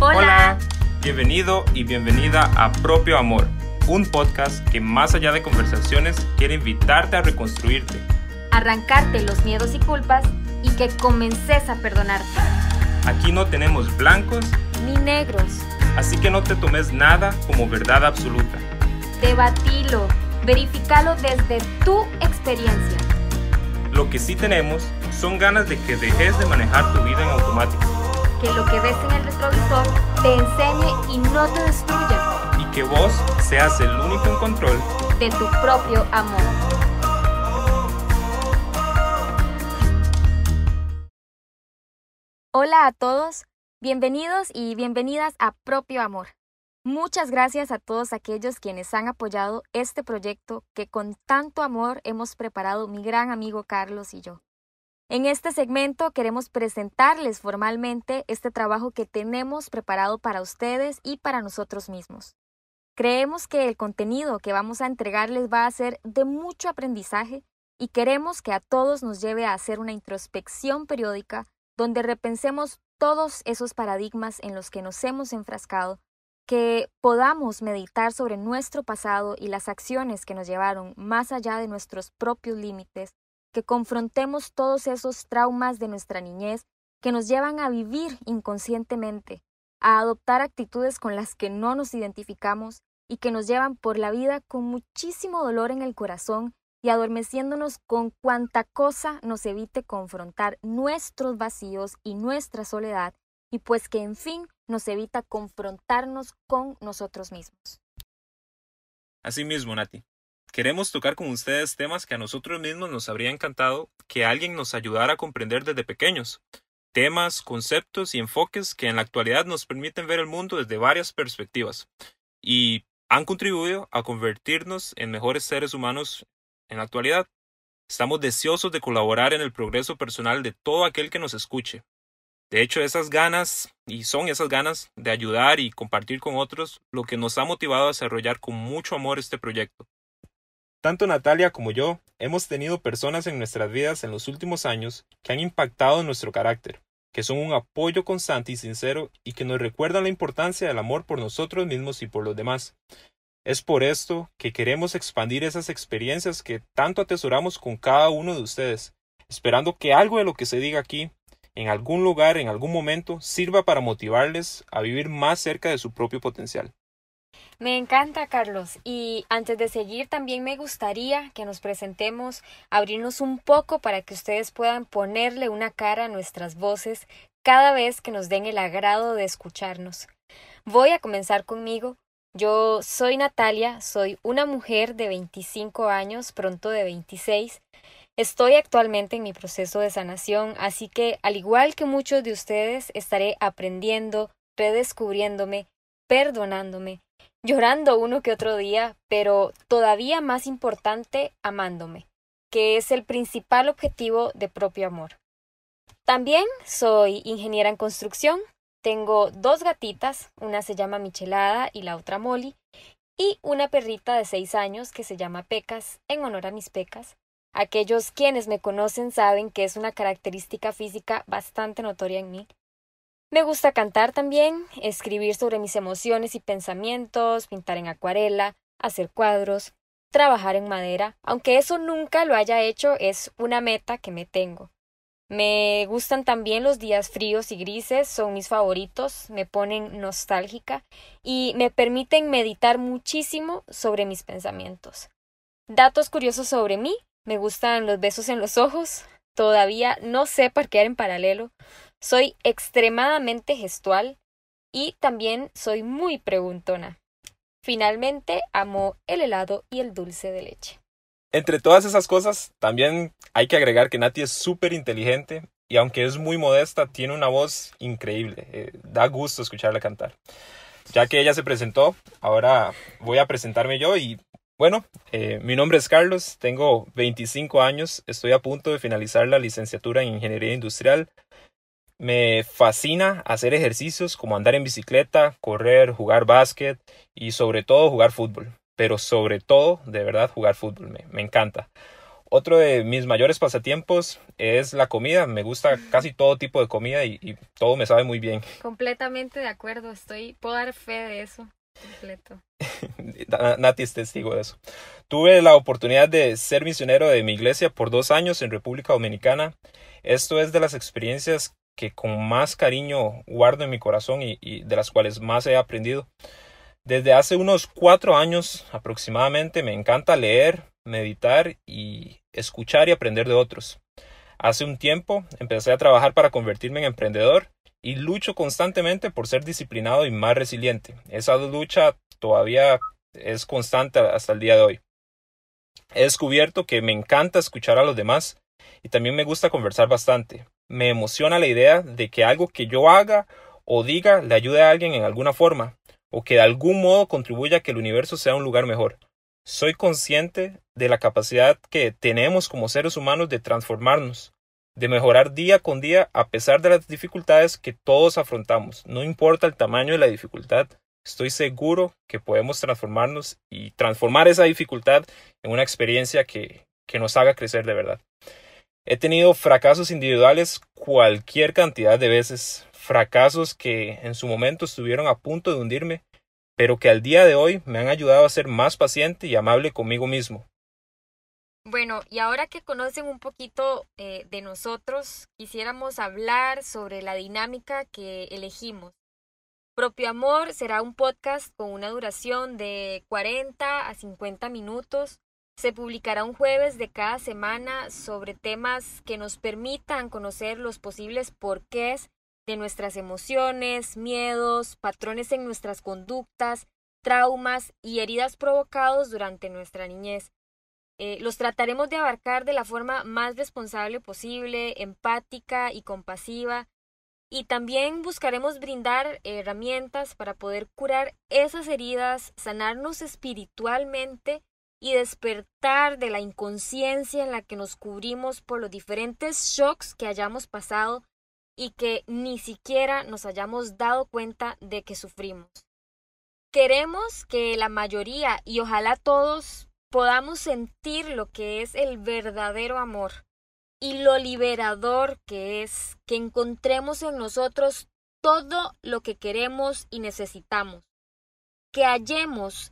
Hola, bienvenido y bienvenida a Propio Amor, un podcast que más allá de conversaciones quiere invitarte a reconstruirte, arrancarte los miedos y culpas y que comences a perdonarte. Aquí no tenemos blancos ni negros, así que no te tomes nada como verdad absoluta. Debatilo, verificalo desde tu experiencia. Lo que sí tenemos son ganas de que dejes de manejar tu vida en automático. Que lo que ves en el retrovisor te enseñe y no te destruya. Y que vos seas el único en control de tu propio amor. Hola a todos, bienvenidos y bienvenidas a Propio Amor. Muchas gracias a todos aquellos quienes han apoyado este proyecto que con tanto amor hemos preparado mi gran amigo Carlos y yo. En este segmento queremos presentarles formalmente este trabajo que tenemos preparado para ustedes y para nosotros mismos. Creemos que el contenido que vamos a entregarles va a ser de mucho aprendizaje y queremos que a todos nos lleve a hacer una introspección periódica donde repensemos todos esos paradigmas en los que nos hemos enfrascado, que podamos meditar sobre nuestro pasado y las acciones que nos llevaron más allá de nuestros propios límites que confrontemos todos esos traumas de nuestra niñez que nos llevan a vivir inconscientemente, a adoptar actitudes con las que no nos identificamos y que nos llevan por la vida con muchísimo dolor en el corazón y adormeciéndonos con cuanta cosa nos evite confrontar nuestros vacíos y nuestra soledad, y pues que en fin nos evita confrontarnos con nosotros mismos. Así mismo, Nati. Queremos tocar con ustedes temas que a nosotros mismos nos habría encantado que alguien nos ayudara a comprender desde pequeños. Temas, conceptos y enfoques que en la actualidad nos permiten ver el mundo desde varias perspectivas y han contribuido a convertirnos en mejores seres humanos en la actualidad. Estamos deseosos de colaborar en el progreso personal de todo aquel que nos escuche. De hecho, esas ganas, y son esas ganas de ayudar y compartir con otros, lo que nos ha motivado a desarrollar con mucho amor este proyecto. Tanto Natalia como yo hemos tenido personas en nuestras vidas en los últimos años que han impactado nuestro carácter, que son un apoyo constante y sincero y que nos recuerdan la importancia del amor por nosotros mismos y por los demás. Es por esto que queremos expandir esas experiencias que tanto atesoramos con cada uno de ustedes, esperando que algo de lo que se diga aquí, en algún lugar, en algún momento, sirva para motivarles a vivir más cerca de su propio potencial. Me encanta, Carlos. Y antes de seguir, también me gustaría que nos presentemos, abrirnos un poco para que ustedes puedan ponerle una cara a nuestras voces cada vez que nos den el agrado de escucharnos. Voy a comenzar conmigo. Yo soy Natalia, soy una mujer de 25 años, pronto de 26. Estoy actualmente en mi proceso de sanación, así que, al igual que muchos de ustedes, estaré aprendiendo, redescubriéndome, perdonándome llorando uno que otro día, pero todavía más importante, amándome, que es el principal objetivo de propio amor. También soy ingeniera en construcción, tengo dos gatitas, una se llama Michelada y la otra Molly, y una perrita de seis años que se llama Pecas, en honor a mis pecas. Aquellos quienes me conocen saben que es una característica física bastante notoria en mí. Me gusta cantar también, escribir sobre mis emociones y pensamientos, pintar en acuarela, hacer cuadros, trabajar en madera, aunque eso nunca lo haya hecho, es una meta que me tengo. Me gustan también los días fríos y grises, son mis favoritos, me ponen nostálgica y me permiten meditar muchísimo sobre mis pensamientos. Datos curiosos sobre mí, me gustan los besos en los ojos, todavía no sé parquear en paralelo, soy extremadamente gestual y también soy muy preguntona. Finalmente, amo el helado y el dulce de leche. Entre todas esas cosas, también hay que agregar que Nati es súper inteligente y aunque es muy modesta, tiene una voz increíble. Eh, da gusto escucharla cantar. Ya que ella se presentó, ahora voy a presentarme yo y bueno, eh, mi nombre es Carlos, tengo 25 años, estoy a punto de finalizar la licenciatura en Ingeniería Industrial Me fascina hacer ejercicios como andar en bicicleta, correr, jugar básquet y sobre todo jugar fútbol. Pero sobre todo, de verdad, jugar fútbol. Me, me encanta. Otro de mis mayores pasatiempos es la comida. Me gusta casi todo tipo de comida y, todo me sabe muy bien. Completamente de acuerdo. Estoy, puedo dar fe de eso. Completo. Nati es testigo de eso. Tuve la oportunidad de ser misionero de mi iglesia por dos años en República Dominicana. Esto es de las experiencias que con más cariño guardo en mi corazón y, y de las cuales más he aprendido. Desde hace unos cuatro años aproximadamente me encanta leer, meditar y escuchar y aprender de otros. Hace un tiempo empecé a trabajar para convertirme en emprendedor y lucho constantemente por ser disciplinado y más resiliente. Esa lucha todavía es constante hasta el día de hoy. He descubierto que me encanta escuchar a los demás y también me gusta conversar bastante. Me emociona la idea de que algo que yo haga o diga le ayude a alguien en alguna forma o que de algún modo contribuya a que el universo sea un lugar mejor. Soy consciente de la capacidad que tenemos como seres humanos de transformarnos, de mejorar día con día a pesar de las dificultades que todos afrontamos. No importa el tamaño de la dificultad, estoy seguro que podemos transformarnos y transformar esa dificultad en una experiencia que, que nos haga crecer de verdad. He tenido fracasos individuales cualquier cantidad de veces, fracasos que en su momento estuvieron a punto de hundirme, pero que al día de hoy me han ayudado a ser más paciente y amable conmigo mismo. Bueno, y ahora que conocen un poquito eh, de nosotros, quisiéramos hablar sobre la dinámica que elegimos. Propio Amor será un podcast con una duración de 40 a 50 minutos. Se publicará un jueves de cada semana sobre temas que nos permitan conocer los posibles porqués de nuestras emociones, miedos, patrones en nuestras conductas, traumas y heridas provocados durante nuestra niñez. Eh, los trataremos de abarcar de la forma más responsable posible, empática y compasiva, y también buscaremos brindar herramientas para poder curar esas heridas, sanarnos espiritualmente y despertar de la inconsciencia en la que nos cubrimos por los diferentes shocks que hayamos pasado y que ni siquiera nos hayamos dado cuenta de que sufrimos. Queremos que la mayoría y ojalá todos podamos sentir lo que es el verdadero amor y lo liberador que es que encontremos en nosotros todo lo que queremos y necesitamos, que hallemos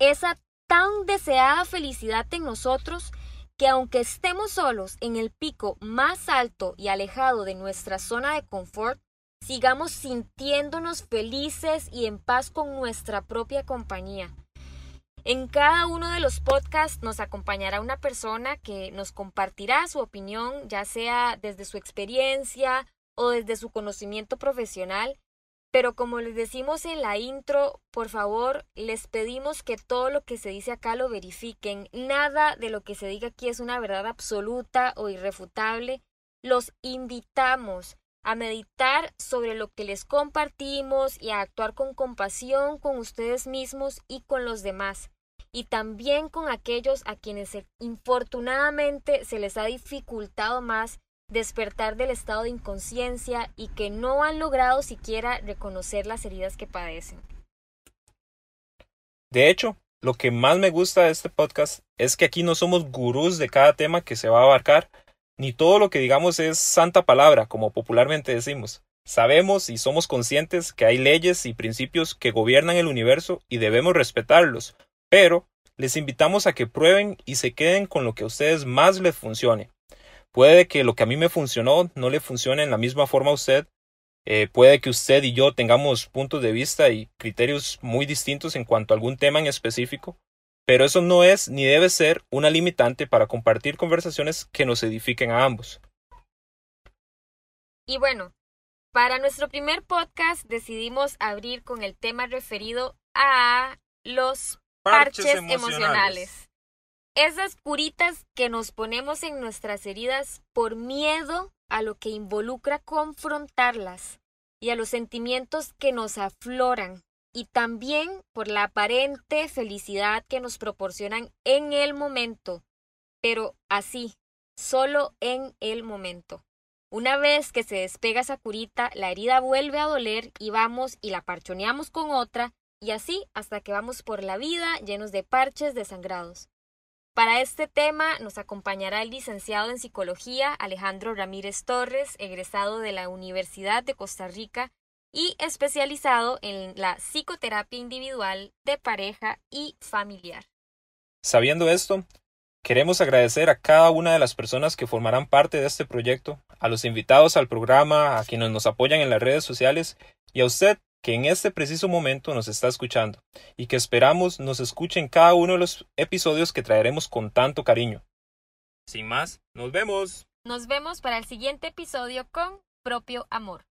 esa tan deseada felicidad en nosotros que aunque estemos solos en el pico más alto y alejado de nuestra zona de confort, sigamos sintiéndonos felices y en paz con nuestra propia compañía. En cada uno de los podcasts nos acompañará una persona que nos compartirá su opinión, ya sea desde su experiencia o desde su conocimiento profesional, pero como les decimos en la intro, por favor, les pedimos que todo lo que se dice acá lo verifiquen. Nada de lo que se diga aquí es una verdad absoluta o irrefutable. Los invitamos a meditar sobre lo que les compartimos y a actuar con compasión con ustedes mismos y con los demás, y también con aquellos a quienes infortunadamente se les ha dificultado más despertar del estado de inconsciencia y que no han logrado siquiera reconocer las heridas que padecen. De hecho, lo que más me gusta de este podcast es que aquí no somos gurús de cada tema que se va a abarcar, ni todo lo que digamos es santa palabra, como popularmente decimos. Sabemos y somos conscientes que hay leyes y principios que gobiernan el universo y debemos respetarlos, pero les invitamos a que prueben y se queden con lo que a ustedes más les funcione. Puede que lo que a mí me funcionó no le funcione en la misma forma a usted. Eh, puede que usted y yo tengamos puntos de vista y criterios muy distintos en cuanto a algún tema en específico, pero eso no es ni debe ser una limitante para compartir conversaciones que nos edifiquen a ambos. Y bueno, para nuestro primer podcast decidimos abrir con el tema referido a los parches, emocionales esas curitas que nos ponemos en nuestras heridas por miedo a lo que involucra confrontarlas y a los sentimientos que nos afloran y también por la aparente felicidad que nos proporcionan en el momento, pero así, solo en el momento. Una vez que se despega esa curita, la herida vuelve a doler y vamos y la parchoneamos con otra y así hasta que vamos por la vida llenos de parches desangrados. Para este tema nos acompañará el licenciado en psicología Alejandro Ramírez Torres, egresado de la Universidad de Costa Rica y especializado en la psicoterapia individual de pareja y familiar. Sabiendo esto, queremos agradecer a cada una de las personas que formarán parte de este proyecto, a los invitados al programa, a quienes nos apoyan en las redes sociales y a usted que en este preciso momento nos está escuchando y que esperamos nos escuche en cada uno de los episodios que traeremos con tanto cariño. Sin más, nos vemos. Nos vemos para el siguiente episodio con Propio Amor.